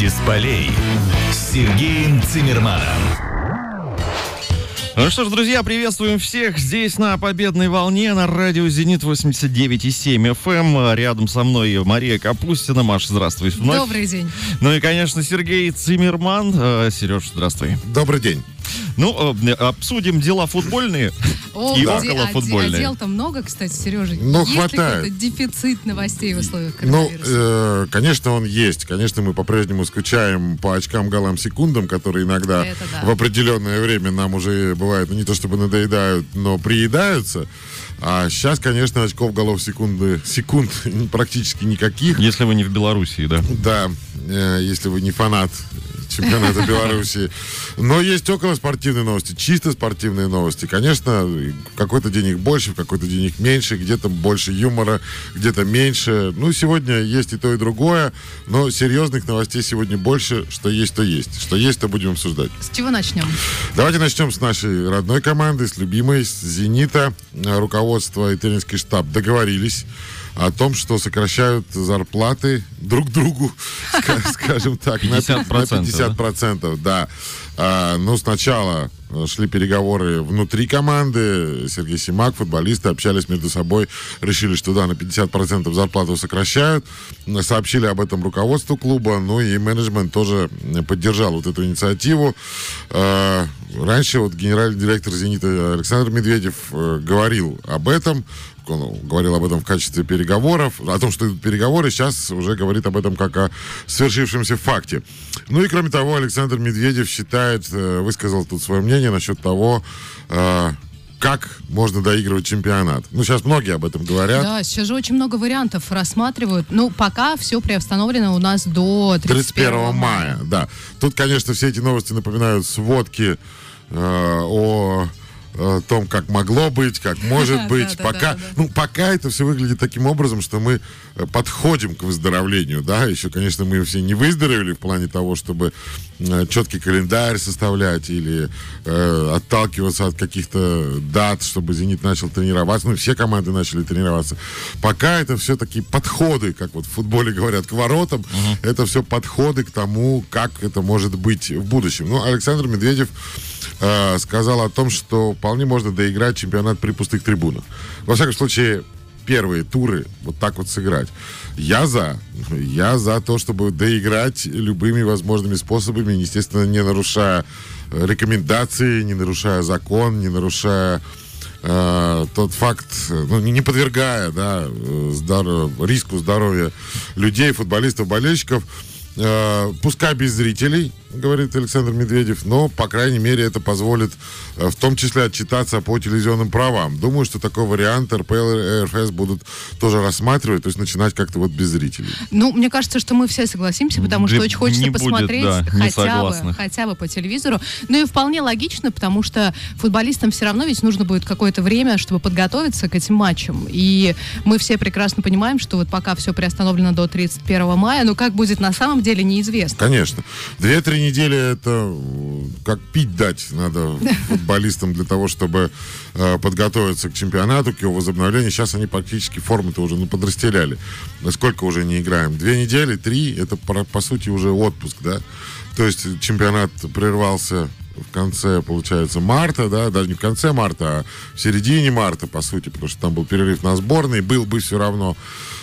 Новости с полей с Сергеем Цимерманом. Ну что ж, друзья, приветствуем всех здесь на Победной волне на радио «Зенит» 89,7 FM. Рядом со мной Мария Капустина. Маша, здравствуй вновь. Добрый день. Ну и, конечно, Сергей Цимерман. Э, Сереж, здравствуй. Добрый день. Ну, э, обсудим дела футбольные О, и где- около а, футбольные. де- а дел-то много, кстати, Сережа. Ну, Есть хватает. ли дефицит новостей в условиях Ну, коронавируса? э, конечно, он есть. Конечно, мы по-прежнему скучаем по очкам, голам, секундам, которые иногда да. в определенное время нам уже бывает, ну, не то чтобы надоедают, но приедаются. А сейчас, конечно, очков, голов, секунды, секунд практически никаких. Если вы не в Белоруссии, да. Да, э, если вы не фанат чемпионата Беларуси. Но есть около спортивные новости, чисто спортивные новости. Конечно, в какой-то день их больше, в какой-то день их меньше, где-то больше юмора, где-то меньше. Ну, сегодня есть и то, и другое, но серьезных новостей сегодня больше, что есть, то есть. Что есть, то будем обсуждать. С чего начнем? Давайте начнем с нашей родной команды, с любимой, с «Зенита». Руководство и тренерский штаб договорились о том, что сокращают зарплаты друг другу, ска- скажем так, на 50%, на 50%, да. А, ну, сначала э, шли переговоры внутри команды. Сергей Симак, футболисты общались между собой, решили, что да, на 50% зарплату сокращают. Сообщили об этом руководству клуба, ну и менеджмент тоже поддержал вот эту инициативу. Э, Раньше вот генеральный директор «Зенита» Александр Медведев э, говорил об этом, он говорил об этом в качестве переговоров, о том, что идут переговоры, сейчас уже говорит об этом как о свершившемся факте. Ну и кроме того, Александр Медведев считает, э, высказал тут свое мнение насчет того, э, как можно доигрывать чемпионат. Ну, сейчас многие об этом говорят. Да, сейчас же очень много вариантов рассматривают. Ну, пока все приостановлено у нас до 31, 31 мая, да. Тут, конечно, все эти новости напоминают сводки э, о э, том, как могло быть, как может быть. да, пока, да, да. ну, пока это все выглядит таким образом, что мы э, подходим к выздоровлению, да. Еще, конечно, мы все не выздоровели в плане того, чтобы э, четкий календарь составлять или э, отталкиваться от каких-то дат, чтобы «Зенит» начал тренироваться. Ну, все команды начали тренироваться. Пока это все такие подходы, как вот в футболе говорят, к воротам. Это все подходы к тому, как это может быть в будущем. Ну, Александр Медведев э, сказал о том, что вполне можно доиграть чемпионат при пустых трибунах. Во всяком случае, первые туры вот так вот сыграть. Я за. Я за то, чтобы доиграть любыми возможными способами, естественно, не нарушая рекомендации, не нарушая закон, не нарушая э, тот факт, ну, не подвергая да, э, здоро- риску здоровья людей, футболистов, болельщиков. Э, пускай без зрителей, говорит Александр Медведев, но, по крайней мере, это позволит э, в том числе отчитаться по телевизионным правам. Думаю, что такой вариант РПЛ и РФС будут тоже рассматривать, то есть начинать как-то вот без зрителей. Ну, мне кажется, что мы все согласимся, потому что очень хочется не будет, посмотреть да, хотя, бы, хотя бы по телевизору. Ну и вполне логично, потому что футболистам все равно ведь нужно будет какое-то время, чтобы подготовиться к этим матчам. И мы все прекрасно понимаем, что вот пока все приостановлено до 31 мая, ну как будет на самом деле, неизвестно. Конечно. Две-три недели это как пить дать надо футболистам для того, чтобы э, подготовиться к чемпионату, к его возобновлению. Сейчас они практически формы-то уже ну, подрастеряли. Сколько уже не играем? Две недели, три, это по, по сути уже отпуск, да? То есть чемпионат прервался в конце, получается, марта, да, даже не в конце марта, а в середине марта, по сути, потому что там был перерыв на сборной, был бы все равно.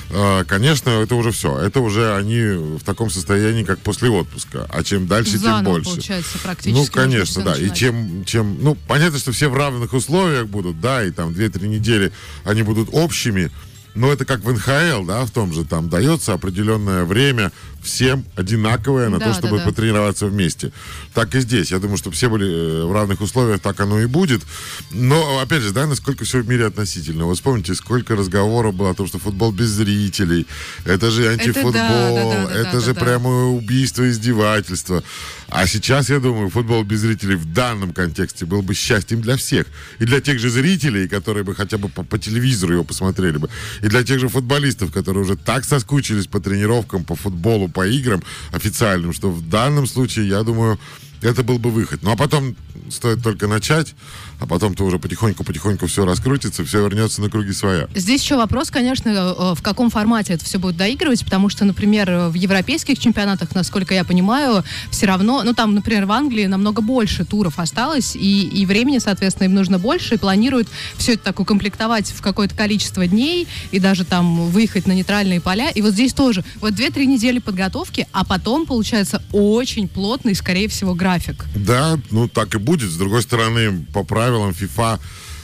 Э, Конечно, это уже все. Это уже они в таком состоянии, как после отпуска. А чем дальше, тем Заново, больше. получается, практически. Ну, конечно, да. И начинать. чем, чем, ну, понятно, что все в равных условиях будут, да, и там 2-3 недели они будут общими, но это как в НХЛ, да, в том же, там дается определенное время всем одинаковое на Да, то, да, чтобы да. потренироваться вместе. Так и здесь. Я думаю, что все были э, в равных условиях, так оно и будет. Но, опять же, да, насколько все в мире относительно. Вот вспомните, сколько разговоров было о том, что футбол без зрителей, это же антифутбол, да, да, да, да, это да, же да. прямое убийство, издевательство. А сейчас, я думаю, футбол без зрителей в данном контексте был бы счастьем для всех. И для тех же зрителей, которые бы хотя бы по, по телевизору его посмотрели бы. И для тех же футболистов, которые уже так соскучились по тренировкам, по футболу, по играм официальным, что в данном случае, я думаю, это был бы выход. Ну а потом стоит только начать, а потом-то уже потихоньку-потихоньку все раскрутится, все вернется на круги своя. Здесь еще вопрос, конечно, э, в каком формате это все будет доигрывать, потому что, например, в европейских чемпионатах, насколько я понимаю, все равно, ну там, например, в Англии намного больше туров осталось, и, и времени, соответственно, им нужно больше, и планируют все это так укомплектовать в какое-то количество дней, и даже там выехать на нейтральные поля. И вот здесь тоже, вот 2-3 недели подготовки, а потом, получается, очень плотный, скорее всего, график. Да, ну так и будет. С другой стороны, по правилам FIFA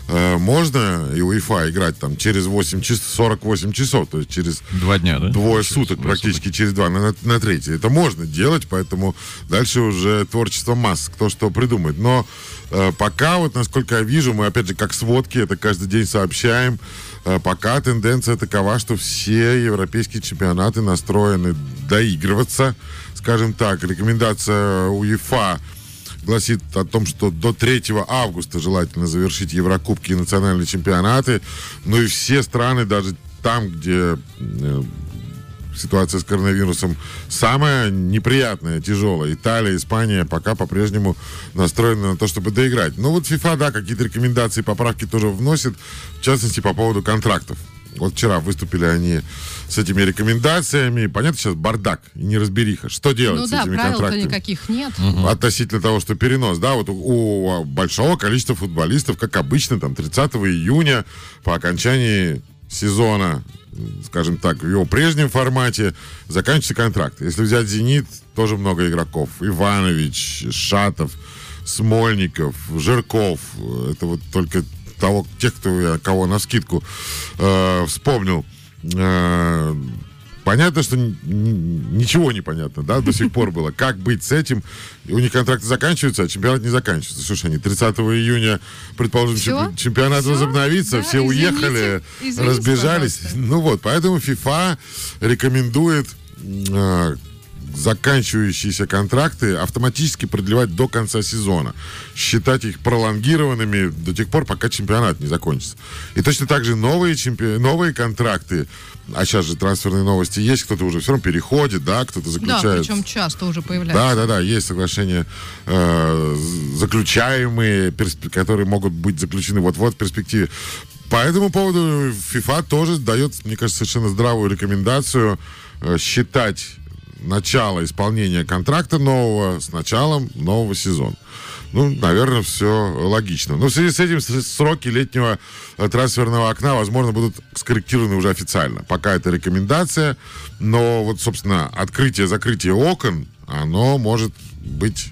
э, можно и УЕФА играть там через 8 часов, 48 часов, то есть через Два дня, да? двое Через суток, практически через два, на, на третий. Это можно делать, поэтому дальше уже творчество масс, кто что придумает. Но э, пока, вот насколько я вижу, мы опять же как сводки, это каждый день сообщаем, э, пока тенденция такова, что все европейские чемпионаты настроены доигрываться, скажем так, рекомендация УЕФА гласит о том, что до 3 августа желательно завершить Еврокубки и национальные чемпионаты. Ну и все страны, даже там, где э, ситуация с коронавирусом самая неприятная, тяжелая. Италия, Испания пока по-прежнему настроены на то, чтобы доиграть. Но вот FIFA, да, какие-то рекомендации, поправки тоже вносит, в частности, по поводу контрактов. Вот вчера выступили они с этими рекомендациями. Понятно, сейчас бардак и неразбериха. Что делать Ну с да, этими правил-то контрактами? никаких нет. Относительно того, что перенос, да, вот у, у большого количества футболистов, как обычно, там 30 июня по окончании сезона, скажем так, в его прежнем формате, заканчивается контракт. Если взять «Зенит», тоже много игроков. Иванович, Шатов, Смольников, Жирков. Это вот только того, тех, кто я, кого на скидку э, вспомнил. Э, Понятно, что ничего не понятно, да, до сих пор было. Как быть с этим? У них контракты заканчиваются, а чемпионат не заканчивается. Слушай, они 30 июня, предположим, чемпи- чемпионат Всё? возобновится, Да, все извините. уехали, Извините, разбежались. пожалуйста. Ну вот, поэтому FIFA рекомендует э, заканчивающиеся контракты автоматически продлевать до конца сезона. Считать их пролонгированными до тех пор, пока чемпионат не закончится. И точно так же новые, чемпи... новые контракты, а сейчас же трансферные новости есть, кто-то уже все равно переходит, да, кто-то Да, заключает. причем часто уже появляется. Да, да, да, есть соглашения э, заключаемые, персп- которые могут быть заключены вот-вот в перспективе. По этому поводу FIFA тоже дает, мне кажется, совершенно здравую рекомендацию э, считать начало исполнения контракта нового с началом нового сезона. Ну, наверное, все логично. Но в связи с этим сроки летнего э, трансферного окна, возможно, будут скорректированы уже официально. Пока это рекомендация, но вот, собственно, открытие-закрытие окон, оно может быть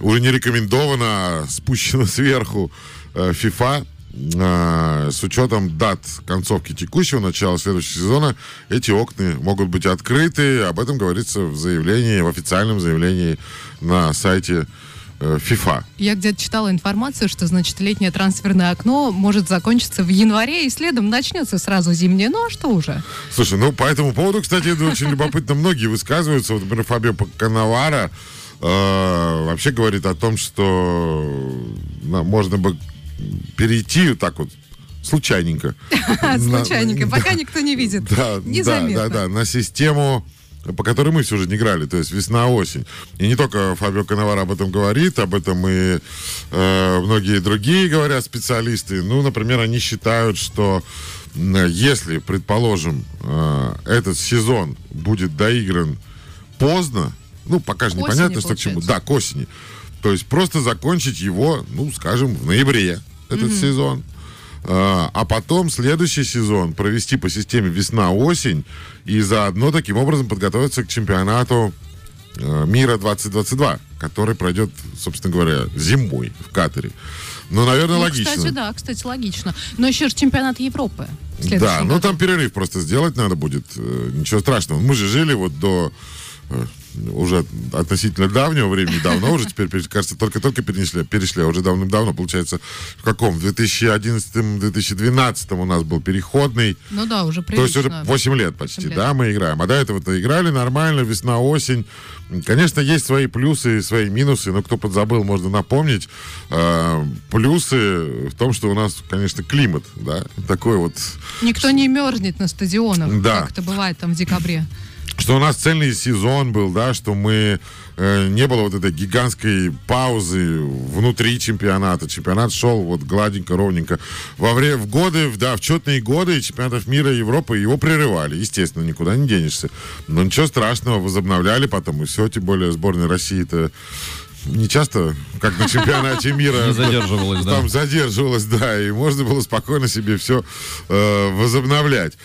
уже не рекомендовано, а спущено сверху э, FIFA с учетом дат концовки текущего начала следующего сезона эти окна могут быть открыты. Об этом говорится в заявлении, в официальном заявлении на сайте э, FIFA. Я где-то читала информацию, что, значит, летнее трансферное окно может закончиться в январе, и следом начнется сразу зимнее. Ну, а что уже? Слушай, ну по этому поводу, кстати, это очень любопытно. Многие высказываются. Вот, например, Фабио Канавара э, вообще говорит о том, что можно бы перейти вот так вот случайненько. Случайненько, пока никто не видит. Да, да, да, да, на систему по которой мы всю жизнь играли, то есть весна-осень. И не только Фабио Канавара об этом говорит, об этом и э, многие другие говорят специалисты. Ну, например, они считают, что если, предположим, э, этот сезон будет доигран поздно, ну, пока же непонятно, осени, что к чему. Да, к осени. То есть просто закончить его, ну, скажем, в ноябре этот сезон. А а потом следующий сезон провести по системе весна-осень и заодно таким образом подготовиться к чемпионату э, мира 2022, который пройдет, собственно говоря, зимой в Катаре. Ну, наверное, Ну, логично. Кстати, да, кстати, логично. Но еще же чемпионат Европы. Да, ну году. там перерыв просто сделать надо будет. Э, Ничего страшного. Мы же жили вот до уже относительно давнего времени, давно уже теперь, кажется, только-только перенесли, перешли, а уже давным-давно, получается, в каком? В 2011-2012 у нас был переходный, Ну да, уже то есть уже прилично. 8 лет почти, 8 лет. да, мы играем. А до этого-то играли нормально, весна, осень. Конечно, есть свои плюсы и свои минусы, но кто подзабыл, можно напомнить. Э, плюсы в том, что у нас, конечно, климат, да, такой вот Никто не мерзнет на стадионах, Да. как это бывает там в декабре. Что у нас цельный сезон был, да, что мы э, не было вот этой гигантской паузы внутри чемпионата. Чемпионат шел вот гладенько, ровненько. Во время, в годы, да, в четные годы чемпионатов мира и Европы его прерывали. Естественно, никуда не денешься. Но ничего страшного, возобновляли потом, и все, тем более сборная России-то не часто, как на чемпионате мира, Не задерживалась, да. там задерживалась, да, и можно было спокойно себе все э, возобновлять.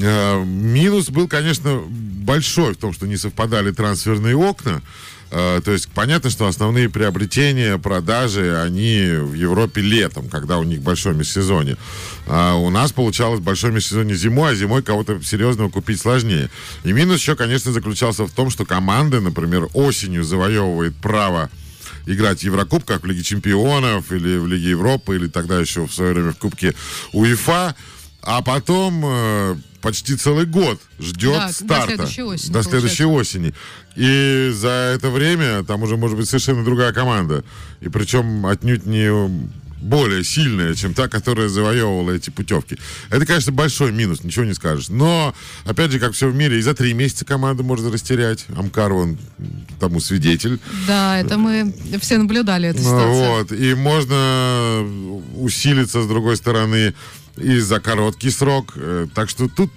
Э, минус был, конечно, большой в том, что не совпадали трансферные окна. Э, то есть понятно, что основные приобретения, продажи, они в Европе летом, когда у них большое межсезонье. А у нас получалось большое межсезонье зимой, а зимой кого-то серьезного купить сложнее. И минус еще, конечно, заключался в том, что команды, например, осенью завоевывает право играть в Еврокубках, в Лиге Чемпионов или в Лиге Европы, или тогда еще в свое время в Кубке УЕФА, а потом э, почти целый год ждет Да, до старта. следующей осени, До следующей осени. И за это время там уже может быть совершенно другая команда. И причем отнюдь не более сильная, чем та, которая завоевывала эти путевки. Это, конечно, большой минус, ничего не скажешь. Но, опять же, как все в мире, и за три месяца команда может растерять. Амкар, он тому свидетель. Да, это мы все наблюдали эту Ну, ситуацию. Вот. И можно усилиться, с другой стороны, и за короткий срок. Э, Так что тут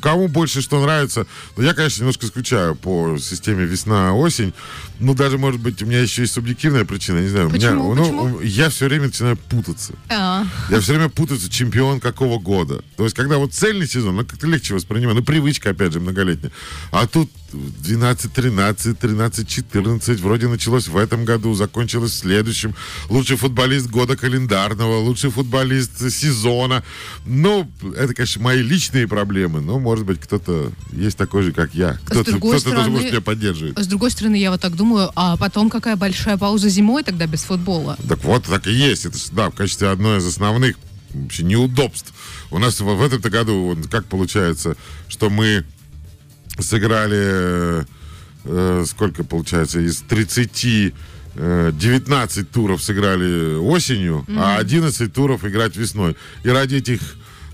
кому больше что нравится. Но я, конечно, немножко скучаю по системе весна-осень. Ну, даже, может быть, у меня еще есть субъективная причина. Не знаю. у меня- Почему? ну, Почему? я все время начинаю путаться. А, Я все время путаюсь, чемпион какого года. То есть, когда вот цельный сезон, ну, как-то легче воспринимать. Ну, привычка, опять же, многолетняя. А тут 12-13, 13-14. Вроде началось в этом году, закончилось в следующем. Лучший футболист года календарного, лучший футболист сезона. Ну, это, конечно, мои личные проблемы. Но, может быть, кто-то есть такой же, как я. Кто-то, тоже, стороны- может, меня поддерживает. с другой стороны, я вот так думаю, а потом какая большая пауза зимой тогда без футбола? Так вот, так и есть. Это, да, в качестве одной из основных вообще неудобств. У нас в, в этом году, как получается, что мы сыграли, э, сколько получается, из 30, э, 19 туров сыграли осенью, а 11 туров играть весной. И ради этих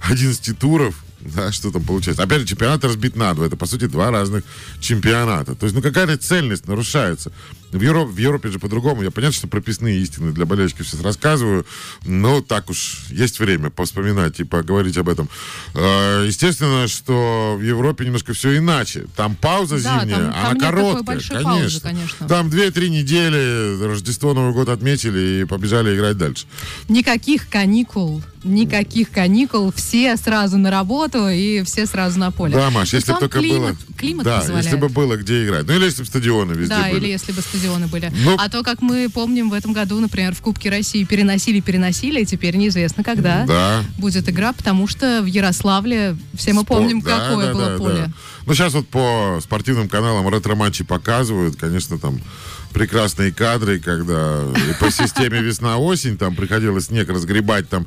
11 туров да, что там получается? Опять же, чемпионат разбит на два. Это, по сути, два разных чемпионата. То есть, ну, какая-то цельность нарушается. В, Европе, в Европе же по-другому. Я понятно, что прописные истины для болельщиков сейчас рассказываю, но так уж есть время повспоминать и поговорить об этом. Э, Естественно, что в Европе немножко все иначе. Там пауза Да, зимняя, там- там она короткая, конечно. паузы, конечно. Там 2-3 недели, Рождество, Новый год отметили и побежали играть дальше. Никаких каникул, никаких каникул, все сразу на работу и все сразу на поле. Да, Маш, если бы только климат, было... Климат да, позволяет. если бы было где играть. Ну, или если бы стадионы везде Да, были. или если бы стадионы были. Ну- а то, как мы помним, в этом году, например, в Кубке России переносили, переносили, и теперь неизвестно, когда Да. будет игра, потому что в Ярославле все мы помним, да, какое да, было да, поле. да. Ну, сейчас вот по спортивным каналам ретро-матчи показывают, конечно, там прекрасные кадры, когда по системе весна-осень там приходилось снег разгребать там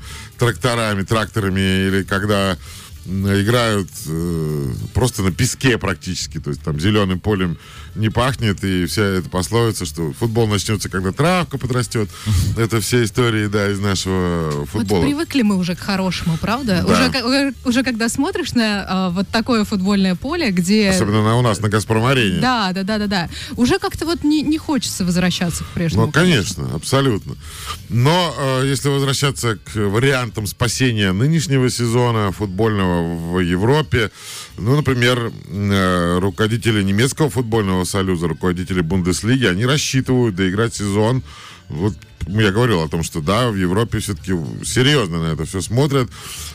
тракторами, тракторами, или когда играют э, просто на песке практически, то есть там зеленым полем не пахнет, и вся эта пословица, что футбол начнется, когда травка подрастет. Это все истории, да, из нашего Вот футбола. привыкли мы уже к хорошему, правда? Да. Уже, уже, уже когда смотришь на а, вот такое футбольное поле, где... Особенно на, у нас на Газпром-арене. Да, да, да, да, да. Уже как-то вот не, не хочется возвращаться к прежнему. Ну, конечно, абсолютно. Но э, если возвращаться к вариантам спасения нынешнего сезона футбольного в Европе, ну, например, э, руководители немецкого футбольного союза, руководители Бундеслиги, они рассчитывают доиграть сезон. Вот я говорил о том, что да, в Европе все-таки серьезно на это все смотрят.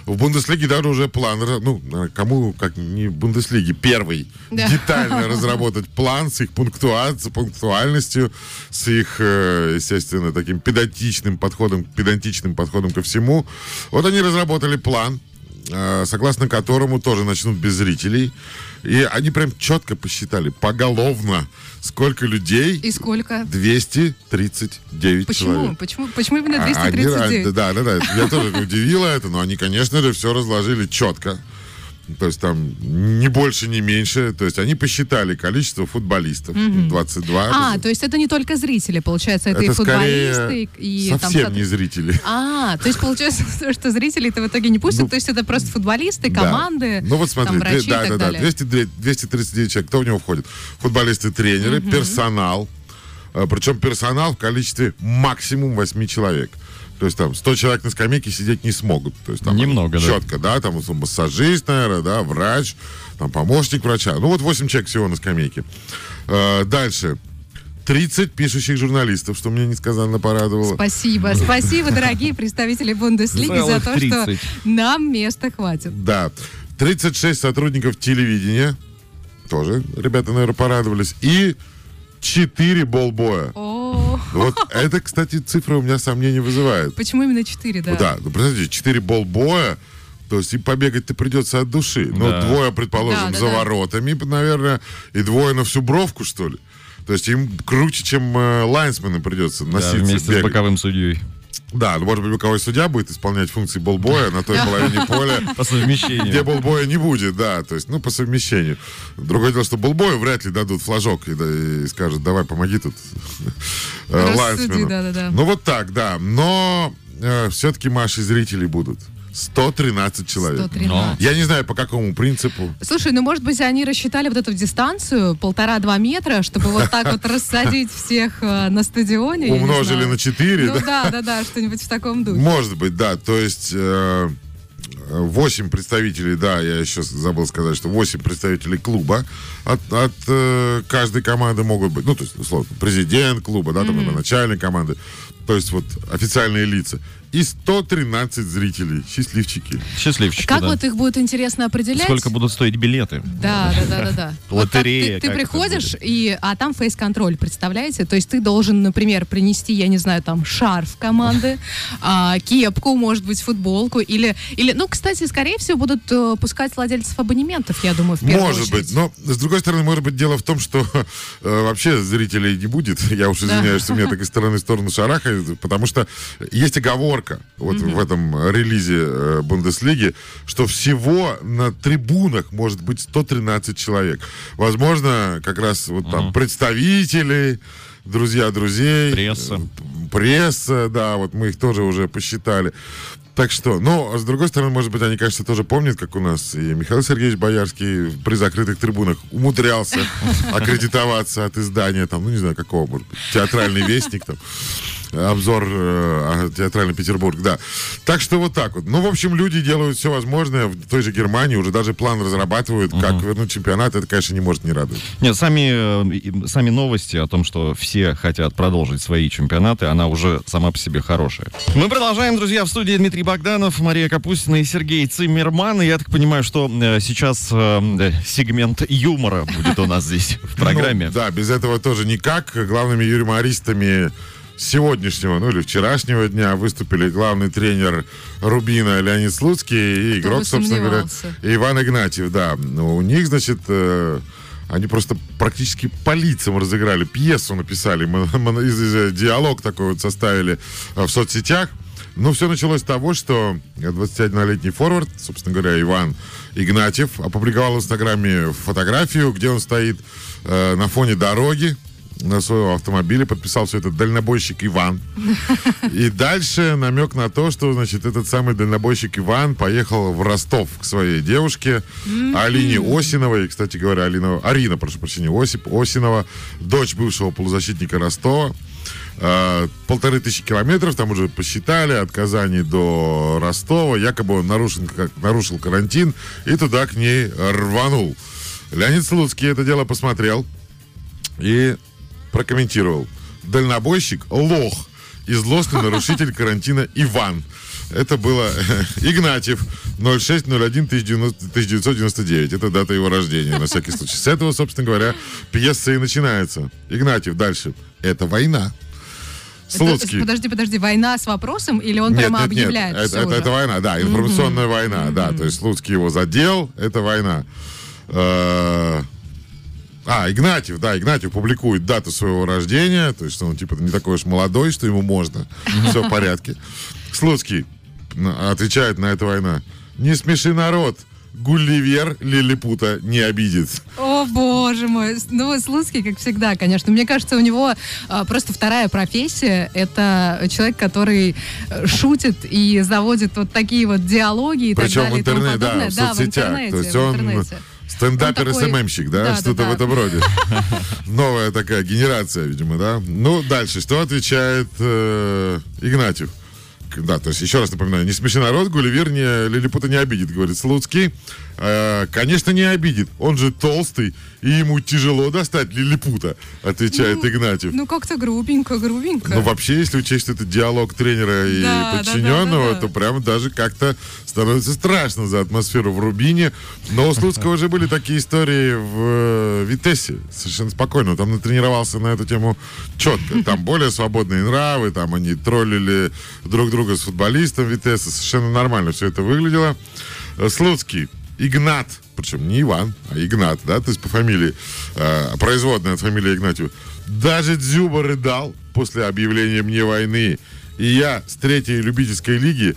В Бундеслиге даже уже план, ну, э, кому, как не в Бундеслиге, первый, Да. детально разработать план с их пунктуацией, пунктуальностью, с их, э, естественно, таким педантичным подходом, педантичным подходом ко всему. Вот они разработали план, согласно которому тоже начнут без зрителей. И они прям четко посчитали, поголовно, сколько людей. И сколько? 239 Почему? человек. Почему? Почему именно А, они 239? ра- да, да, да. Я тоже удивило это, но они, конечно же, все разложили четко. То есть там не больше, не меньше. То есть они посчитали количество футболистов. 22. А, то есть это не только зрители, получается, это, и скорее футболисты, и, и там совсем сот- не зрители. А, то есть получается, что зрителей-то в итоге не пустят, Ну, то есть это просто футболисты, Да. команды, Ну вот смотри, там, врачи да, и да, так да, далее. 200, 239 человек. Кто в него входит? Футболисты, тренеры, персонал. Э, Причем персонал в количестве максимум 8 человек. То есть там 100 человек на скамейке сидеть не смогут. То есть там Немного, да. четко, да, там вот массажист, наверное, да, врач, там помощник врача. Ну вот 8 человек всего на скамейке. Э, Дальше. 30 пишущих журналистов, что меня несказанно порадовало. Спасибо, спасибо, дорогие представители Бундеслиги, за то, что 30. нам места хватит. Да. 36 сотрудников телевидения. Тоже ребята, наверное, порадовались. И 4 болбоя. Вот это, кстати, цифра у меня сомнений вызывает. почему именно 4, да? Да, ну, представьте, 4 болбоя, то есть и побегать-то придется от души. Ну, Да. двое, предположим, Да, да, за да. воротами, наверное, и двое на всю бровку, что ли. То есть им круче, чем э, лайнсмены придется Да, носиться, вместе с бегать. боковым судьей. Да, ну, может быть, боковой судья будет исполнять функции болбоя на той половине поля, По совмещению. где болбоя не будет, да, то есть, ну, по совмещению. Другое дело, что болбою вряд ли дадут флажок и, да, и скажут, давай, помоги тут э, лайнсмену. да-да-да. Ну, вот так, да. Но все-таки, Маши, зрителей будут. 113 человек. 113. Я не знаю, по какому принципу. Слушай, ну может быть они рассчитали вот эту дистанцию полтора-два метра, чтобы вот так вот рассадить всех э, на стадионе? Умножили на 4, Ну да, да, да, что-нибудь в таком духе. Может быть, да. То есть э, 8 представителей, да, я еще забыл сказать, что 8 представителей клуба от, от э, каждой команды могут быть. Ну, то есть, условно, президент клуба, да, там, например, начальник команды. То есть вот официальные лица. И 113 зрителей. Счастливчики. Счастливчики, Как да. вот их будет интересно определять? Сколько будут стоить билеты? Да, да, да, да, да. Вот Лотерея ты, ты это приходишь, и, а там фейс-контроль, представляете? То есть ты должен, например, принести, я не знаю, там шарф команды, а, кепку, может быть, футболку, или, или, ну, кстати, скорее всего, будут э, пускать владельцев абонементов, я думаю, в первую Может очередь. быть. Но, с другой стороны, может быть, дело в том, что э, вообще зрителей не будет. Я уж извиняюсь, что меня так из стороны в сторону шарахает, потому что есть оговорка вот в этом релизе э, Бундеслиги, что всего на трибунах может быть 113 человек. Возможно, как раз вот там представители, друзья друзей. Пресса. э, Пресса, да, вот мы их тоже уже посчитали. Так что, ну, с другой стороны, может быть, они, кажется, тоже помнят, как у нас и Михаил Сергеевич Боярский при закрытых трибунах умудрялся аккредитоваться от издания, там, ну, не знаю, какого, может быть, театральный вестник, там, обзор э, а, театральный Петербург, да. Так что вот так вот. Ну, в общем, люди делают все возможное. В той же Германии уже даже план разрабатывают, как вернуть чемпионат. Это, конечно, не может не радовать. Нет, сами, э, сами новости о том, что все хотят продолжить свои чемпионаты, она уже сама по себе хорошая. Мы продолжаем, друзья, в студии Дмитрий Богданов, Мария Капустина и Сергей Циммерман. И я так понимаю, что э, сейчас э, э, сегмент юмора будет у нас здесь в программе. Ну, да, без этого тоже никак. Главными юмористами сегодняшнего, ну или вчерашнего дня выступили главный тренер Рубина Леонид Слуцкий и Кто игрок, собственно говоря. Иван Игнатьев, да. Ну, У них, значит, э, они просто практически по лицам разыграли, пьесу написали, из- диалог такой вот составили э, в соцсетях. Ну, все началось с того, что 21-летний форвард, собственно говоря, Иван Игнатьев, опубликовал в Инстаграме фотографию, где он стоит э, на фоне дороги, на своего автомобиля, подписал все это дальнобойщик Иван. И дальше намек на то, что, значит, этот самый дальнобойщик Иван поехал в Ростов к своей девушке Алине Осиновой. Кстати говоря, Алина, Арина, прошу прощения, Осип Осинова, дочь бывшего полузащитника Ростова. Полторы тысячи километров, там уже посчитали, от Казани до Ростова. Якобы он нарушен, как, нарушил карантин и туда к ней рванул. Леонид Слуцкий это дело посмотрел и прокомментировал. Дальнобойщик – лох и злостный нарушитель карантина Иван. Это было Игнатьев 06-01-1999. Это дата его рождения, на всякий случай. С этого, собственно говоря, пьеса и начинается. Игнатьев дальше. Это война. Это- Слуцкий. подожди, подожди, война с вопросом или он прямо объявляет это, всё это, уже? это война, да, информационная война, да. То есть Слуцкий его задел, это война. Э, А, Игнатьев, да, Игнатьев публикует дату своего рождения, то есть что он типа не такой уж молодой, что ему можно. Все в порядке. Слуцкий отвечает на это война. Не смеши народ. Гулливер Лилипута не обидит. О, боже мой. Ну, Слуцкий, как всегда, конечно. Мне кажется, у него а, просто вторая профессия. Это человек, который э, шутит и заводит вот такие вот диалоги и Причем так далее. в интернете, да, в да, в интернете. То есть в он интернете. Стендапер Он такой- СММщик, да? Да, Что-то да, в да. этом роде. Новая такая генерация, видимо, да? Ну, дальше. Что отвечает э, Игнатьев? Да, то есть, еще раз напоминаю, не смеши народ, Гулливер не, Лилипута не обидит, говорит Слуцкий. Э, конечно, не обидит. Он же толстый, и ему тяжело достать Лилипута, отвечает Игнатьев. Ну, как-то грубенько, грубенько. Ну, вообще, если учесть, что это диалог тренера и Да, подчиненного, да, да, да. то прям даже как-то становится страшно за атмосферу в Рубине. Но у Слуцкого уже были такие истории в э, Витессе. Совершенно спокойно. Там натренировался на эту тему четко. Там более свободные нравы, там они троллили друг друга с футболистом Витесса. Совершенно нормально все это выглядело. Э, Слуцкий, Игнат, причем не Иван, а Игнат, да, то есть по фамилии, э, производная от фамилии Игнатьев. Даже Дзюба рыдал после объявления мне войны. И я с третьей любительской лиги,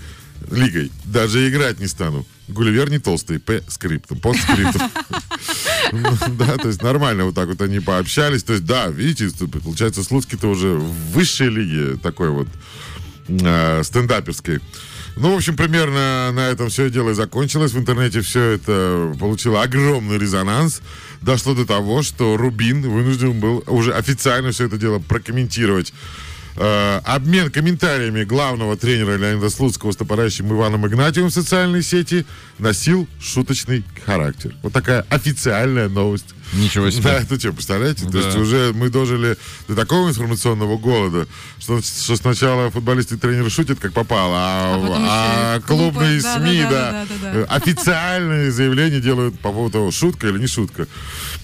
лигой даже играть не стану. Гулливер не толстый, П скриптом, под скриптом. Ну, Да, то есть нормально вот так вот они пообщались. То есть, да, видите, получается, Слуцкий-то уже в высшей лиге такой вот э, стендаперской. Ну, в общем, примерно на этом все дело и закончилось. В интернете все это получило огромный резонанс. Дошло до того, что Рубин вынужден был уже официально все это дело прокомментировать. Э, обмен комментариями главного тренера Леонида Слуцкого с топоращим Иваном Игнатьевым в социальной сети носил шуточный характер. Вот такая официальная новость. Ничего себе. Да, это что, представляете? То Да. есть уже мы дожили до такого информационного голода, что, что сначала футболисты и тренеры шутят как попало, а, А а клубы, клубные да, СМИ, да, да, да, да, да, да. официальные заявления делают по поводу того, шутка или не шутка.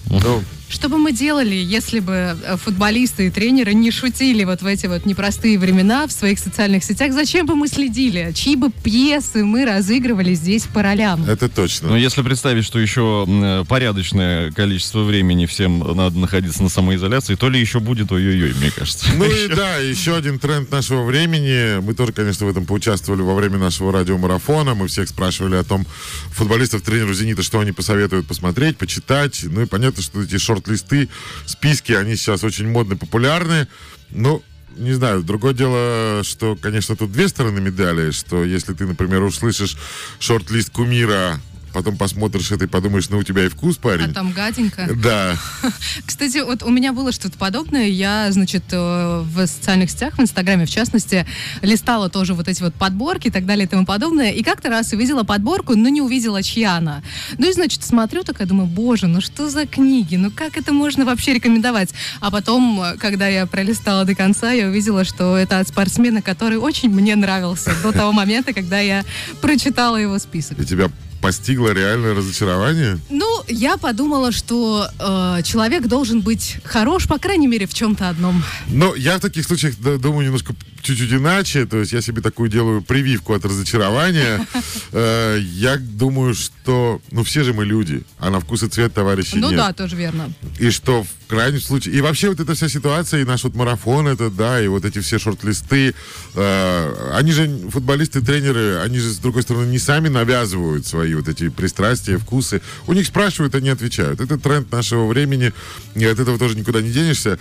Ну, Что бы мы делали, если бы э, футболисты и тренеры не шутили вот в эти вот непростые времена в своих социальных сетях? Зачем бы мы следили? Чьи бы пьесы мы разыгрывали здесь по ролям? это точно. Но если представить, что еще м, порядочное количество времени всем надо находиться на самоизоляции, то ли еще будет ой-ой-ой, мне кажется. Ну и да, еще один тренд нашего времени. Мы тоже, конечно, в этом поучаствовали во время нашего радиомарафона. Мы всех спрашивали о том, футболистов, тренеров «Зенита», что они посоветуют посмотреть, почитать. Ну и понятно, что эти шорт-листы, списки, они сейчас очень модны, популярны. Ну, не знаю, другое дело, что, конечно, тут две стороны медали, что если ты, например, услышишь шорт-лист кумира, потом посмотришь это и подумаешь, ну у тебя и вкус, парень. А там гаденько. Да, Кстати, вот у меня было что-то подобное. Я, значит, э, в социальных сетях, в Инстаграме, в частности, листала тоже вот эти вот подборки и так далее и тому подобное. И как-то раз увидела подборку, но не увидела, чья она. Ну и, значит, смотрю такая, думаю, боже, ну что за книги? Ну как это можно вообще рекомендовать? А потом, когда я пролистала до конца, я увидела, что это от спортсмена, который очень мне нравился до того момента, когда я прочитала его список. и тебя постигло реальное разочарование. Ну, я подумала, что э, человек должен быть хорош, по крайней мере, в чем-то одном. Но я в таких случаях думаю немножко чуть-чуть иначе. То есть я себе такую делаю прививку от разочарования. Э, Я думаю, что... Ну, все же мы люди, а на вкус и цвет товарищей Ну да, тоже верно. И что в крайнем случае... И вообще вот эта вся ситуация, и наш вот марафон это, да, и вот эти все шорт-листы, э, они же, футболисты, тренеры, они же, с другой стороны, не сами навязывают свои вот эти пристрастия, вкусы. У них спрашивают, они отвечают. Это тренд нашего времени, и от этого тоже никуда не денешься.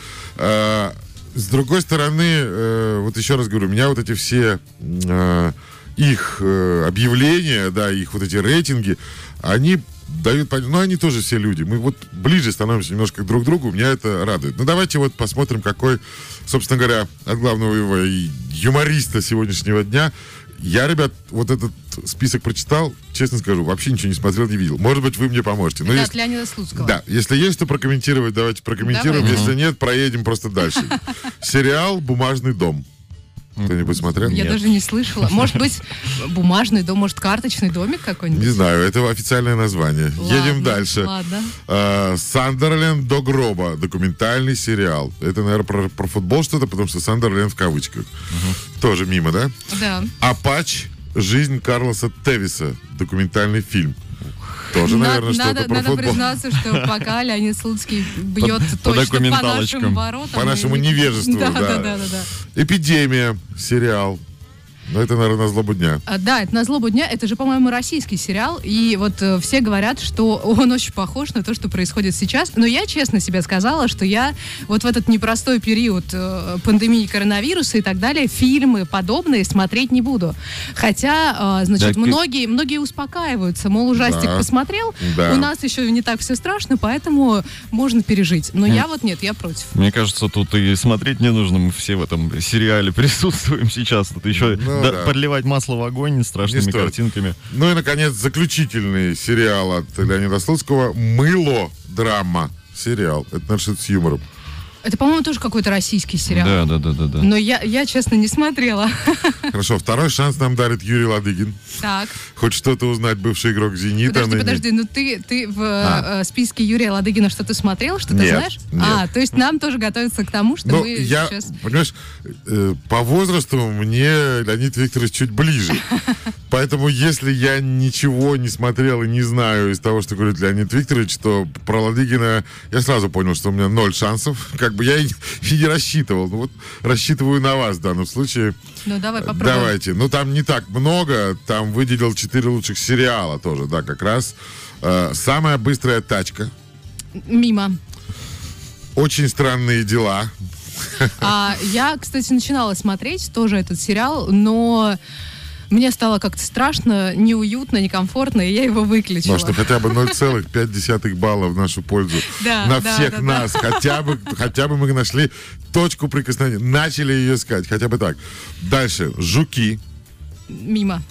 С другой стороны, э, вот еще раз говорю, меня вот эти все э, их э, объявления, да, их вот эти рейтинги, они дают понять, ну они тоже все люди. Мы вот ближе становимся немножко друг к другу, меня это радует. Ну давайте вот посмотрим, какой, собственно говоря, от главного его юмориста сегодняшнего дня. Я, ребят, вот этот список прочитал, честно скажу, вообще ничего не смотрел, не видел. Может быть, вы мне поможете. Но Это если- Леонида Слуцкого. да, если есть что прокомментировать, давайте прокомментируем. Давайте. Если нет, проедем просто дальше. Сериал «Бумажный дом». Кто-нибудь смотрел? Я Нет. даже не слышала. Может быть, бумажный дом, может, карточный домик какой-нибудь? Не знаю, это официальное название. Ладно, Едем дальше. Ладно. А, Сандерленд до гроба. Документальный сериал. Это, наверное, про, про футбол что-то, потому что Сандерленд в кавычках. Тоже мимо, да? Да. Апач. Жизнь Карлоса Тевиса. Документальный фильм. Тоже, На- наверное, что-то надо, про надо футбол. признаться, что пока Леонид Слуцкий бьет по точно по документалочкам. нашим воротам. По нашему и- невежеству, да. да. Да, да, да, да. Эпидемия. Сериал. Ну, это, наверное, на злобу дня. А, Да, это на злобу дня. Это же, по-моему, российский сериал. И вот э, все говорят, что он очень похож на то, что происходит сейчас. Но я честно себе сказала, что я вот в этот непростой период э, пандемии коронавируса и так далее фильмы подобные смотреть не буду. Хотя, э, значит, Да, многие, многие успокаиваются. Мол, ужастик Да. посмотрел, Да. у нас еще не так все страшно, поэтому можно пережить. Но я вот нет, я против. Мне кажется, тут и смотреть не нужно. Мы все в этом сериале присутствуем сейчас. Тут еще Ну да- подливать масло в огонь страшными картинками. Ну и, наконец, заключительный сериал от Леонида Слуцкого «Мыло. Драма». Сериал. Это, что-то с юмором. Это, по-моему, тоже какой-то российский сериал. Да, да, да, да, да. Но я, я, честно, не смотрела. Хорошо, второй шанс нам дарит Юрий Ладыгин. Так. Хоть что-то узнать бывший игрок «Зенита». Подожди, ныне- подожди, ну ты, ты в А. э, списке Юрия Ладыгина что-то смотрел, что ты Нет, знаешь? нет. А, то есть нам тоже готовиться к тому, что Ну, мы я, сейчас... понимаешь, э, по возрасту мне Леонид Викторович чуть ближе. Поэтому, если я ничего не смотрел и не знаю из того, что говорит Леонид Викторович, то про Ладыгина я сразу понял, что у меня ноль шансов. Как бы я и, и не рассчитывал. Ну вот рассчитываю на вас в данном случае. Ну, давай попробуем. Давайте. Ну, там не так много. Там выделил четыре лучших сериала тоже, да, как раз. Э, Самая быстрая тачка. Мимо. Очень странные дела. А, я, кстати, начинала смотреть тоже этот сериал, но мне стало как-то страшно, неуютно, некомфортно, и я его выключила. Может, хотя бы 0,5 балла в нашу пользу. Да, На да, всех да, да. нас. Хотя бы, хотя бы мы нашли точку прикосновения. Начали ее искать. Хотя бы так. Дальше. Жуки. Мимо.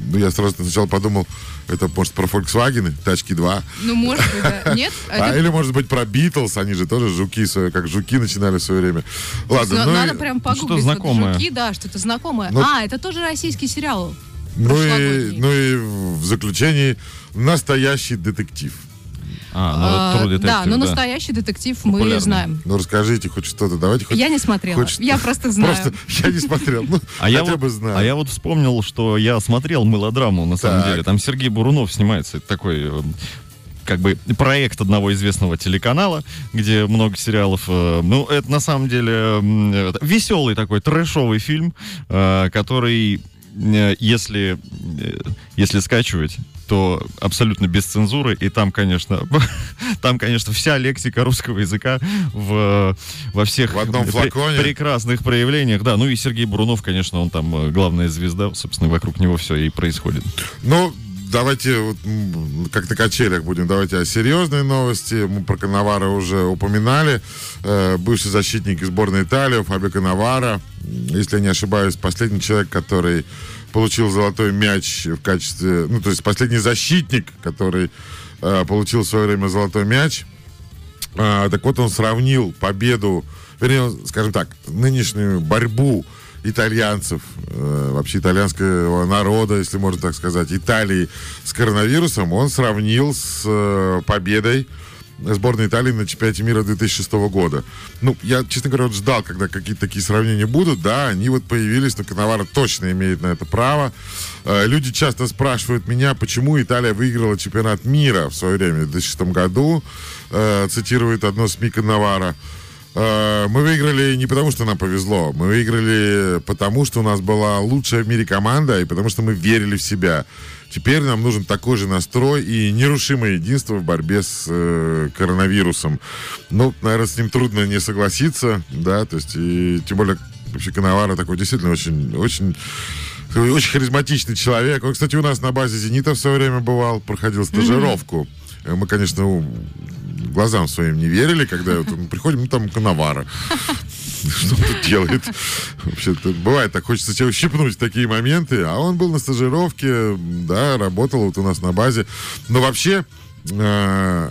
Ну, я сразу сначала подумал, это, может, про Volkswagen, тачки 2. Ну, может быть, да. Нет? А, Это- или, может быть, про Битлз. Они же тоже жуки, свои- как жуки начинали в свое время. Ладно, ну, Надо и- прям погуглить. Вот знакомое. Жуки, да, что-то знакомое. А, это тоже российский сериал. ну, и, ну и в заключении настоящий детектив. А, ну А, Detective, да, но да. настоящий детектив мы Популярный. знаем. Ну, расскажите хоть что-то. Давайте хоть... Я не смотрела. хоть Я просто знаю. Просто я не смотрел. Ну, А я, вот, бы знаю. а я вот вспомнил, что я смотрел мелодраму, на самом деле. Там Сергей Бурунов снимается. Это такой э, как бы проект одного известного телеканала, где много сериалов. э, Ну, это на самом деле веселый такой трэшовый фильм, э, который, если, если скачивать, то абсолютно без цензуры, и там, конечно, там, конечно, вся лексика русского языка в, во всех В одном флаконе. прекрасных проявлениях, да. Ну и Сергей Бурунов, конечно, он там э, главная звезда, собственно, вокруг него все и происходит. Ну, давайте вот, как на качелях будем. Давайте о серьезной новости. Мы про Коновара уже упоминали. Э, бывший защитник сборной Италии, Фабио Коновара. Если я не ошибаюсь, последний человек, который получил золотой мяч в качестве... Ну, то есть последний защитник, который э, получил в свое время золотой мяч. А, так вот, он сравнил победу, вернее, скажем так, нынешнюю борьбу итальянцев, э, вообще итальянского народа, если можно так сказать, Италии с коронавирусом, он сравнил с э, победой сборной Италии на чемпионате мира 2006 года. Ну, я, честно говоря, вот ждал, когда какие-то такие сравнения будут, да, они вот появились, но Коновара точно имеет на это право. Э, Люди часто спрашивают меня, почему Италия выиграла чемпионат мира в свое время, в 2006 году, Э, цитирует одно СМИ Коновара. Э, Мы выиграли не потому, что нам повезло. Мы выиграли потому, что у нас была лучшая в мире команда и потому, что мы верили в себя. Теперь нам нужен такой же настрой и нерушимое единство в борьбе с э, коронавирусом. Ну, наверное, с ним трудно не согласиться, да, то есть, и тем более, вообще, Коновара такой действительно очень, очень очень харизматичный человек. Он, кстати, у нас на базе «Зенита» в свое время бывал, проходил стажировку. Э, Мы, конечно, глазам своим не верили, когда вот мы приходим, ну, там Коновара. Что он тут делает? Вообще-то бывает так, хочется тебя ущипнуть такие моменты. А он был на стажировке, да, работал вот у нас на базе. Но вообще, э,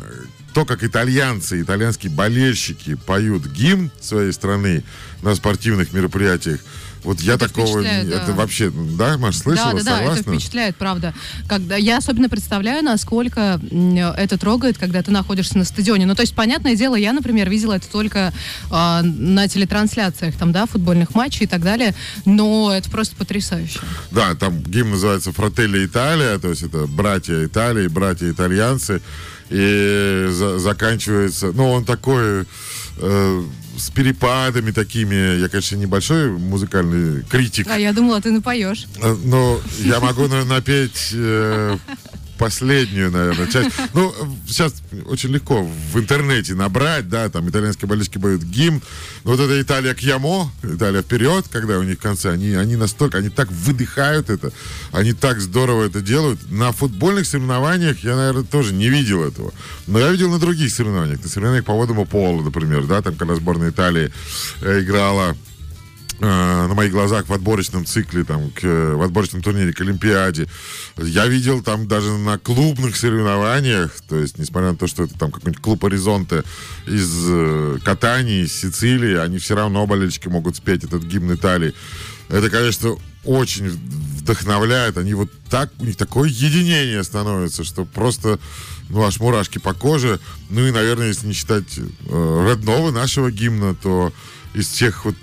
то, как итальянцы, итальянские болельщики поют гимн своей страны на спортивных мероприятиях, вот я Это такого... не- да. Это вообще... Да, Маш, слышала? да, да, да, это Согласна? впечатляет, правда. Когда я особенно представляю, насколько это трогает, когда ты находишься на стадионе. Ну, то есть, понятное дело, я, например, видела это только а, на телетрансляциях, там, да, футбольных матчей и так далее. Но это просто потрясающе. Да, там гимн называется «Фрателли Италия», то есть это братья Италии, братья итальянцы. И за- заканчивается... Ну, он такой... э, с перепадами такими. Я, конечно, небольшой музыкальный критик, А я думала, ты напоешь. э, но я могу, наверное, напеть э, последнюю, наверное, часть. Ну, сейчас очень легко в интернете набрать, да, там итальянские болельщики поют гимн. Но вот это Италия к Ямо, Италия вперед, когда у них в конце, они, они настолько, они так выдыхают это, они так здорово это делают. На футбольных соревнованиях я, наверное, тоже не видел этого. Но я видел на других соревнованиях. На соревнованиях по водному полу, например, да, там, когда сборная Италии э, играла э, на моих глазах в отборочном цикле, там, к, в отборочном турнире к Олимпиаде. Я видел там даже на клубных соревнованиях, то есть, несмотря на то, что это там какой-нибудь клуб Оризонте из э, Катании, из Сицилии, они все равно, болельщики, могут спеть этот гимн Италии. Это, конечно, очень вдохновляет. Они вот так, у них такое единение становится, что просто, ну, аж мурашки по коже. Ну и, наверное, если не считать э, родного нашего гимна, то из всех вот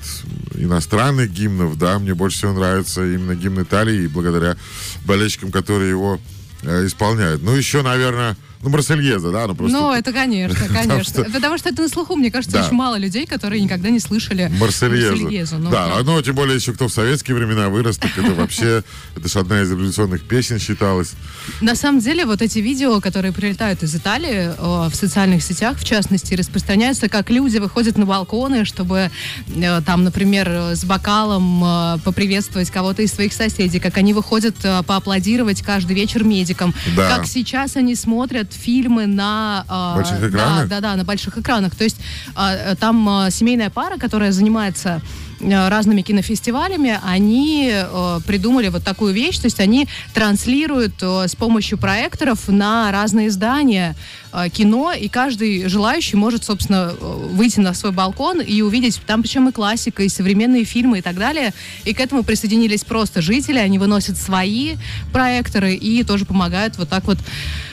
иностранных гимнов, да, мне больше всего нравится именно гимн Италии, благодаря болельщикам, которые его э, исполняют. Ну, еще, наверное, ну, Марсельеза, да, ну просто... Ну, это, конечно, конечно. Потому что это на слуху, мне кажется, очень мало людей, которые никогда не слышали Марсельеза. Ну, да, ну, тем более еще кто в советские времена вырос, так это вообще, это же одна из революционных песен считалась. На самом деле, вот эти видео, которые прилетают из Италии в социальных сетях, в частности, распространяются, как люди выходят на балконы, чтобы э, там, например, с бокалом э, поприветствовать кого-то из своих соседей, как они выходят э, поаплодировать каждый вечер медикам, как сейчас они смотрят фильмы на... э, Больших да, экранах? Да, да, на больших экранах. То есть э, там э, семейная пара, которая занимается разными кинофестивалями, они э, придумали вот такую вещь, то есть они транслируют э, с помощью проекторов на разные здания э, кино, и каждый желающий может, собственно, выйти на свой балкон и увидеть, там причем и классика, и современные фильмы и так далее, и к этому присоединились просто жители, они выносят свои проекторы и тоже помогают вот так вот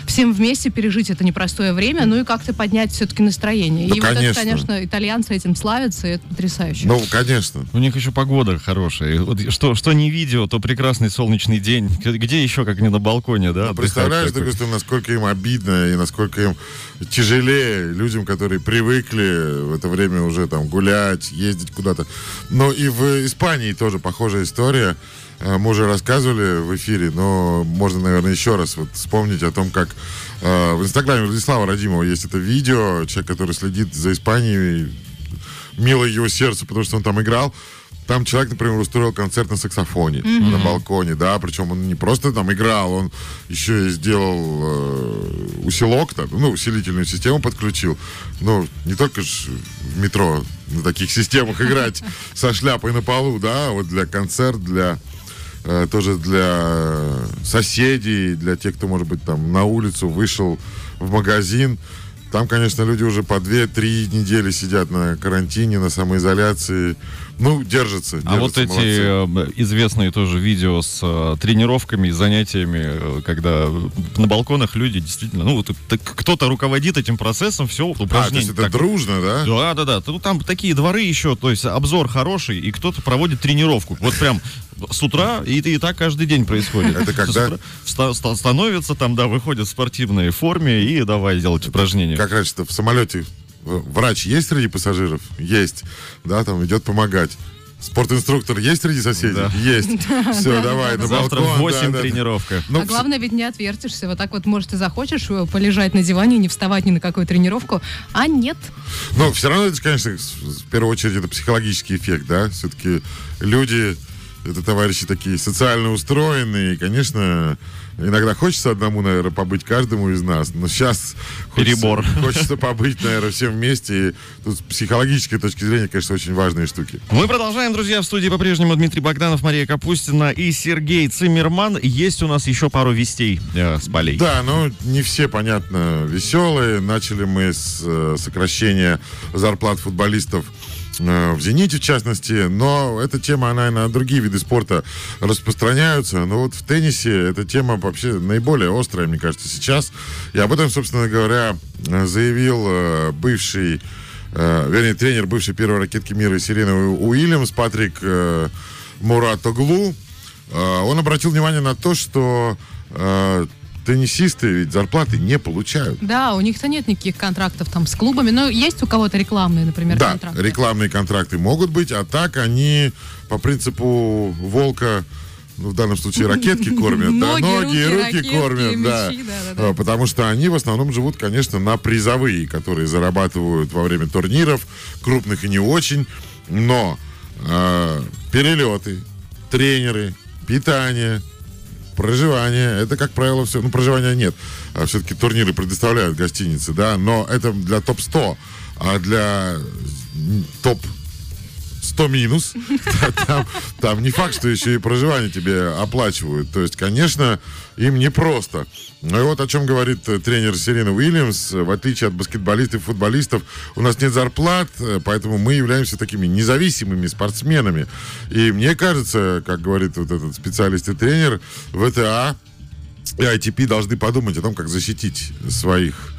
всем вместе пережить это непростое время, ну и как-то поднять все-таки настроение. Да, и вот это, конечно. конечно, итальянцы этим славятся, и это потрясающе. Ну, конечно. У них еще погода хорошая. Вот что, что не видео, то прекрасный солнечный день. Где еще, как не на балконе, да? Ну, представляешь, стороны, насколько им обидно и насколько им тяжелее людям, которые привыкли в это время уже там гулять, ездить куда-то. Но и в Испании тоже похожая история. Э, Мы уже рассказывали в эфире, но можно, наверное, еще раз вот вспомнить о том, как э, в инстаграме Владислава Радимова есть это видео, человек, который следит за Испанией, мило его сердцу, потому что он там играл. Там человек, например, устроил концерт на саксофоне на балконе, да, причем он не просто там играл, он еще и сделал э, усилок, там, ну, усилительную систему подключил. Ну, не только ж в метро на таких системах играть со шляпой на полу, да, а вот для концерт, для э, тоже для соседей, для тех, кто, может быть, там на улицу вышел в магазин. Там, конечно, люди уже по 2-3 недели сидят на карантине, на самоизоляции. Ну, держатся. А вот эти молодцы. э, известные тоже видео с э, тренировками и занятиями, э, когда на балконах люди действительно, ну, вот кто-то руководит этим процессом, все, А, то упражнение. есть это так- дружно, да? Да, да, да. Ну, там такие дворы еще, то есть обзор хороший, и кто-то проводит тренировку. Вот прям с утра, и, и так каждый день происходит. Это когда? Вста- ста- становятся там, да, выходят в спортивной форме и давай делать упражнения. Как раньше-то в самолете врач есть среди пассажиров? Есть. Да, там идет помогать. Спортинструктор есть среди соседей? Да. Есть. Все, давай, на Завтра балкон. в 8 да, да, да. тренировка. Ну, а главное, ведь не отвертишься. Вот так вот, может, ты захочешь э, полежать на диване, не вставать ни на какую тренировку, а нет. Но все равно это, конечно, в первую очередь это психологический эффект, да. Все-таки люди, это товарищи такие социально устроенные, и, конечно, иногда хочется одному, наверное, побыть каждому из нас, но сейчас Перебор. Хочется побыть, наверное, всем вместе. И тут с психологической точки зрения, конечно, очень важные штуки. Мы продолжаем, друзья, в студии по-прежнему Дмитрий Богданов, Мария Капустина и Сергей Циммерман. Есть у нас еще пару вестей э, с полей. Да, ну не все, понятно, веселые. Начали мы с э, сокращения зарплат футболистов в «Зените», в частности, но эта тема, она и на другие виды спорта распространяются. Но вот в теннисе эта тема вообще наиболее острая, мне кажется, сейчас. И об этом, собственно говоря, э, заявил э, бывший, э, вернее, тренер бывшей первой ракетки мира Сирены Уильямс, Патрик э, Муратоглу. Э, Он обратил внимание на то, что э, теннисисты ведь зарплаты не получают. Да, у них-то нет никаких контрактов там с клубами, но есть у кого-то рекламные, например, Да, контракты. рекламные контракты могут быть, а так они по принципу волка ну, в данном случае ракетки кормят, да, Ноги, ноги и руки, руки ракетки, кормят, да. А, Потому что они в основном живут, конечно, на призовые, которые зарабатывают во время турниров, крупных и не очень. Но э, перелеты, тренеры, питание, проживание, это, как правило, все, ну, проживания нет. А все-таки турниры предоставляют гостиницы, да, но это для топ-100, а для топ 100 минус, там, там не факт, что еще и проживание тебе оплачивают. То есть, конечно, им непросто. Ну и вот о чем говорит э, тренер Серена Уильямс. В отличие от баскетболистов и футболистов, у нас нет зарплат, э, поэтому мы являемся такими независимыми спортсменами. И мне кажется, как говорит вот этот специалист и тренер, ВТА и ITP должны подумать о том, как защитить своих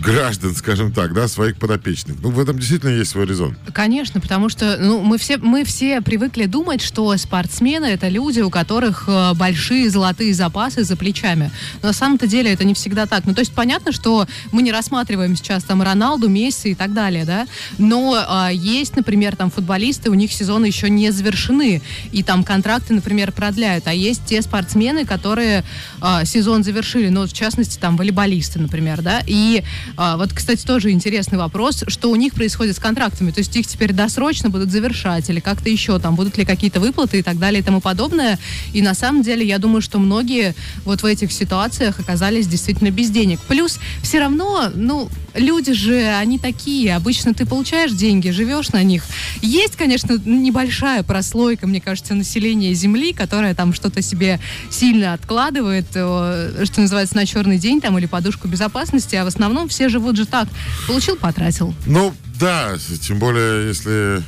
граждан, скажем так, да, своих подопечных. Ну, в этом действительно есть свой резон. Конечно, потому что ну, мы, все, мы все привыкли думать, что спортсмены это люди, у которых э, большие золотые запасы за плечами. Но на самом-то деле это не всегда так. Ну, то есть понятно, что мы не рассматриваем сейчас там Роналду, Месси и так далее, да, но э, есть, например, там футболисты, у них сезоны еще не завершены, и там контракты, например, продляют. А есть те спортсмены, которые э, сезон завершили, ну, в частности, там волейболисты, например, да, и а, вот, кстати, тоже интересный вопрос, что у них происходит с контрактами. То есть их теперь досрочно будут завершать или как-то еще, там будут ли какие-то выплаты и так далее и тому подобное. И на самом деле я думаю, что многие вот в этих ситуациях оказались действительно без денег. Плюс все равно, ну, люди же, они такие. Обычно ты получаешь деньги, живешь на них. Есть, конечно, небольшая прослойка, мне кажется, населения Земли, которая там что-то себе сильно откладывает, э, что называется, на черный день там или подушку безопасности, а в основном все живут же так. Получил, потратил. Ну, да, тем более, если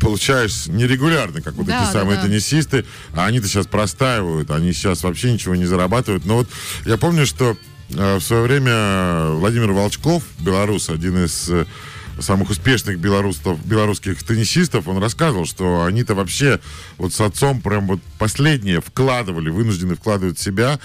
получаешь нерегулярно, как вот Да, эти да, самые да. теннисисты, а они-то сейчас простаивают, они сейчас вообще ничего не зарабатывают. Но вот я помню, что в свое время Владимир Волчков, белорус, один из э, самых успешных белорусов, белорусских теннисистов, он рассказывал, что они-то вообще вот с отцом прям вот последнее вкладывали, вынуждены вкладывать себя,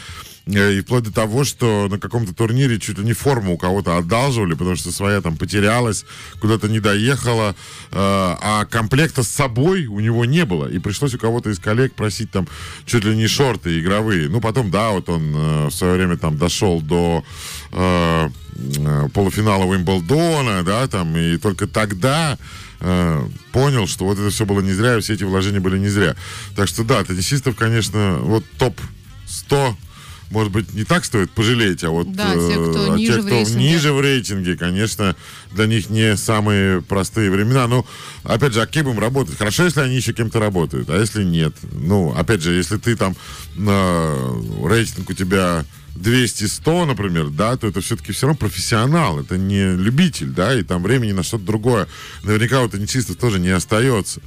и вплоть до того, что на каком-то турнире чуть ли не форму у кого-то одалживали, потому что своя там потерялась, куда-то не доехала, э, а комплекта с собой у него не было. И пришлось у кого-то из коллег просить там чуть ли не шорты игровые. Ну, потом, да, вот он э, в свое время там дошел до э, э, полуфинала Уимблдона, да, там, и только тогда э, понял, что вот это все было не зря, и все эти вложения были не зря. Так что, да, теннисистов, конечно, вот топ-100 может быть, не так стоит пожалеть, а вот Да, те, кто а ниже те, в кто рейтинге. ниже в рейтинге, конечно, для них не самые простые времена. Ну, опять же, а кем им работать? Хорошо, если они еще кем-то работают, а если нет? Ну, опять же, если ты там на рейтинг у тебя 200-100, например, да, то это все-таки все равно профессионал, это не любитель, да, и там времени на что-то другое наверняка у теннисистов тоже не остается.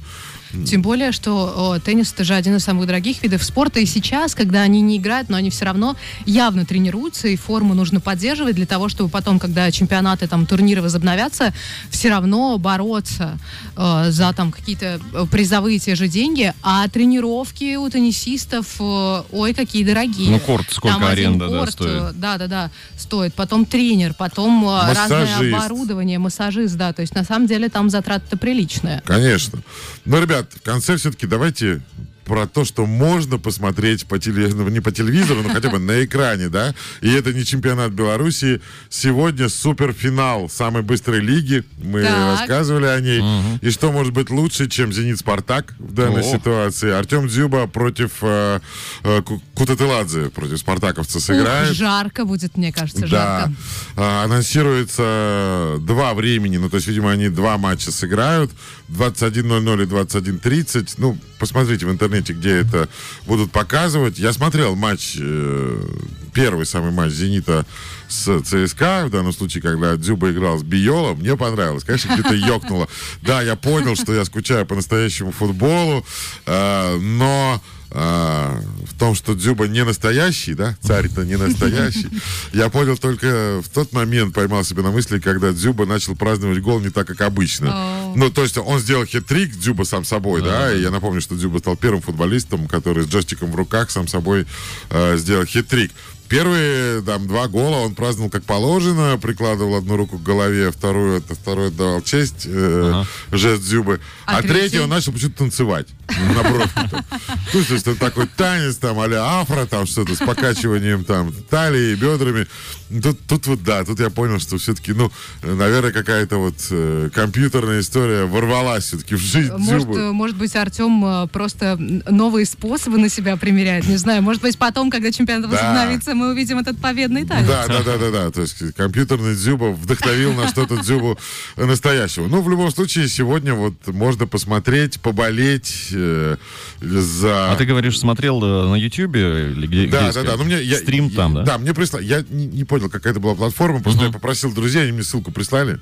Тем более, что о, теннис это же один из самых дорогих видов спорта. И сейчас, когда они не играют, но они все равно явно тренируются, и форму нужно поддерживать для того, чтобы потом, когда чемпионаты, там, турниры возобновятся, все равно бороться э, за там какие-то э, призовые те же деньги. А тренировки у теннисистов, э, ой, какие дорогие. Ну, корт, сколько Там аренда, да, корт, стоит. э, Да, да, да, стоит. Потом тренер, потом э, разное Массажист. оборудование, массажист, да. То есть, на самом деле, там затраты-то приличные. Конечно. Но, ребят, в конце все-таки давайте про то, что можно посмотреть по теле... ну, не по телевизору, но хотя бы на экране, да? И это не чемпионат Беларуси. Сегодня суперфинал самой быстрой лиги. Мы Так. рассказывали о ней. И что может быть лучше, чем «Зенит-Спартак» в данной О. ситуации? Артем Дзюба против э, э, Ку- Кутателадзе, против спартаковца сыграет. Ух, жарко будет, мне кажется, Да. жарко. А, анонсируется два времени, ну, то есть, видимо, они два матча сыграют. 21.00 и 21.30. Ну, посмотрите в интернете, где это будут показывать. Я смотрел матч, э, первый самый матч «Зенита» с ЦСКА, в данном случае, когда Дзюба играл с Биолом, мне понравилось. Конечно, где-то ёкнуло. Да, я понял, что я скучаю по настоящему футболу, э, но а, в том, что Дзюба не настоящий, да, царь-то не настоящий, я понял только в тот момент, поймал себя на мысли, когда Дзюба начал праздновать гол не так, как обычно. Ну, то есть он сделал хет-трик, Дзюба сам собой, да, и я напомню, что Дзюба стал первым футболистом, который с джойстиком в руках сам собой э, сделал хет-трик. Первые там два гола он праздновал как положено, прикладывал одну руку к голове, вторую, это второй давал честь, э, Ага. жест Дзюбы. А А, третий он начал почему-то танцевать на бровке. там. Ну, то есть это такой танец там, а афро, там что-то с покачиванием там талии, бедрами. Тут, тут вот, да, тут я понял, что все-таки, ну, наверное, какая-то вот э, компьютерная история ворвалась все-таки в жизнь Может, Дзюбы. может быть, Артем э, просто новые способы на себя примеряет. Не знаю, может быть, потом, когда чемпионат Да. возобновится, мы увидим этот победный танец. Да, да, да, да, да. То есть компьютерный Дзюба вдохновил на что-то Дзюбу настоящего. Ну, в любом случае, сегодня вот можно посмотреть, поболеть э, за... А ты говоришь, смотрел э, на Ютьюбе или где? Да, где да, да. Ну, мне, я, Стрим я- там, да? Да, мне прислали. Я не, не понял, какая это была платформа. Просто Мгм. я попросил друзей, они мне ссылку прислали.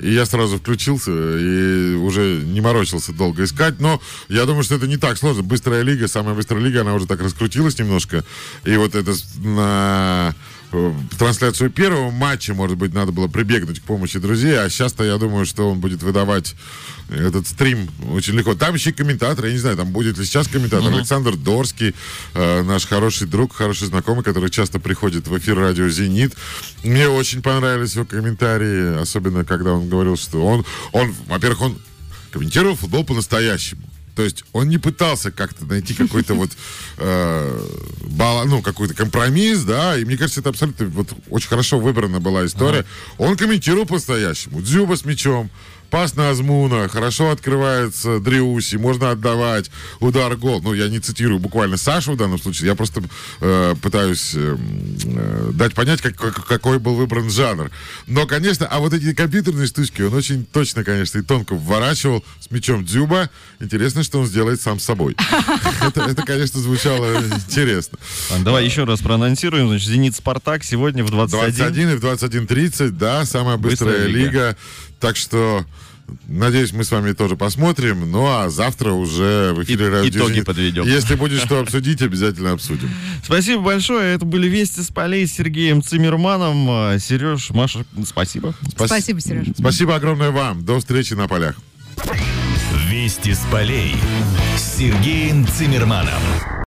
И я сразу включился и уже не морочился долго искать. Но я думаю, что это не так сложно. Быстрая лига, самая быстрая лига, она уже так раскрутилась немножко. И вот это с- на э, трансляцию первого матча, может быть, надо было прибегнуть к помощи друзей, а сейчас-то я думаю, что он будет выдавать этот стрим очень легко. Там еще и комментатор, я не знаю, там будет ли сейчас комментатор. Александр Дорский, э, наш хороший друг, хороший знакомый, который часто приходит в эфир радио «Зенит». Мне очень понравились его комментарии, особенно когда он говорил, что он, он во-первых, он комментировал футбол по-настоящему. То есть он не пытался как-то найти какой-то вот э, бала- ну, какой-то компромисс, да, и мне кажется, это абсолютно вот очень хорошо выбрана была история. Он комментировал по-настоящему. Дзюба с мячом, пас на Азмуна, хорошо открывается Дриуси, можно отдавать, удар, гол. Ну, я не цитирую буквально Сашу в данном случае, я просто э, пытаюсь э, э, дать понять, как- как- какой был выбран жанр. Но, конечно, а вот эти компьютерные штучки, он очень точно, конечно, и тонко вворачивал с мячом Дзюба. Интересно, что он сделает сам с собой. Это, конечно, звучало интересно. Давай еще раз проанонсируем. Значит, «Зенит Спартак» сегодня в 21. 21 и в 21.30, да, самая Быстрая лига. Так что, надеюсь, мы с вами тоже посмотрим. Ну, а завтра уже в эфире И- «Радио итоги Зенит». подведем. Если будет что обсудить, обязательно обсудим. Спасибо большое. Это были «Вести с полей» с Сергеем Цимерманом. А, Сереж, Маша, спасибо. Спас- Спасибо, Сереж. Спасибо огромное вам. До встречи на полях. Вести с полей с Сергеем Цимерманом.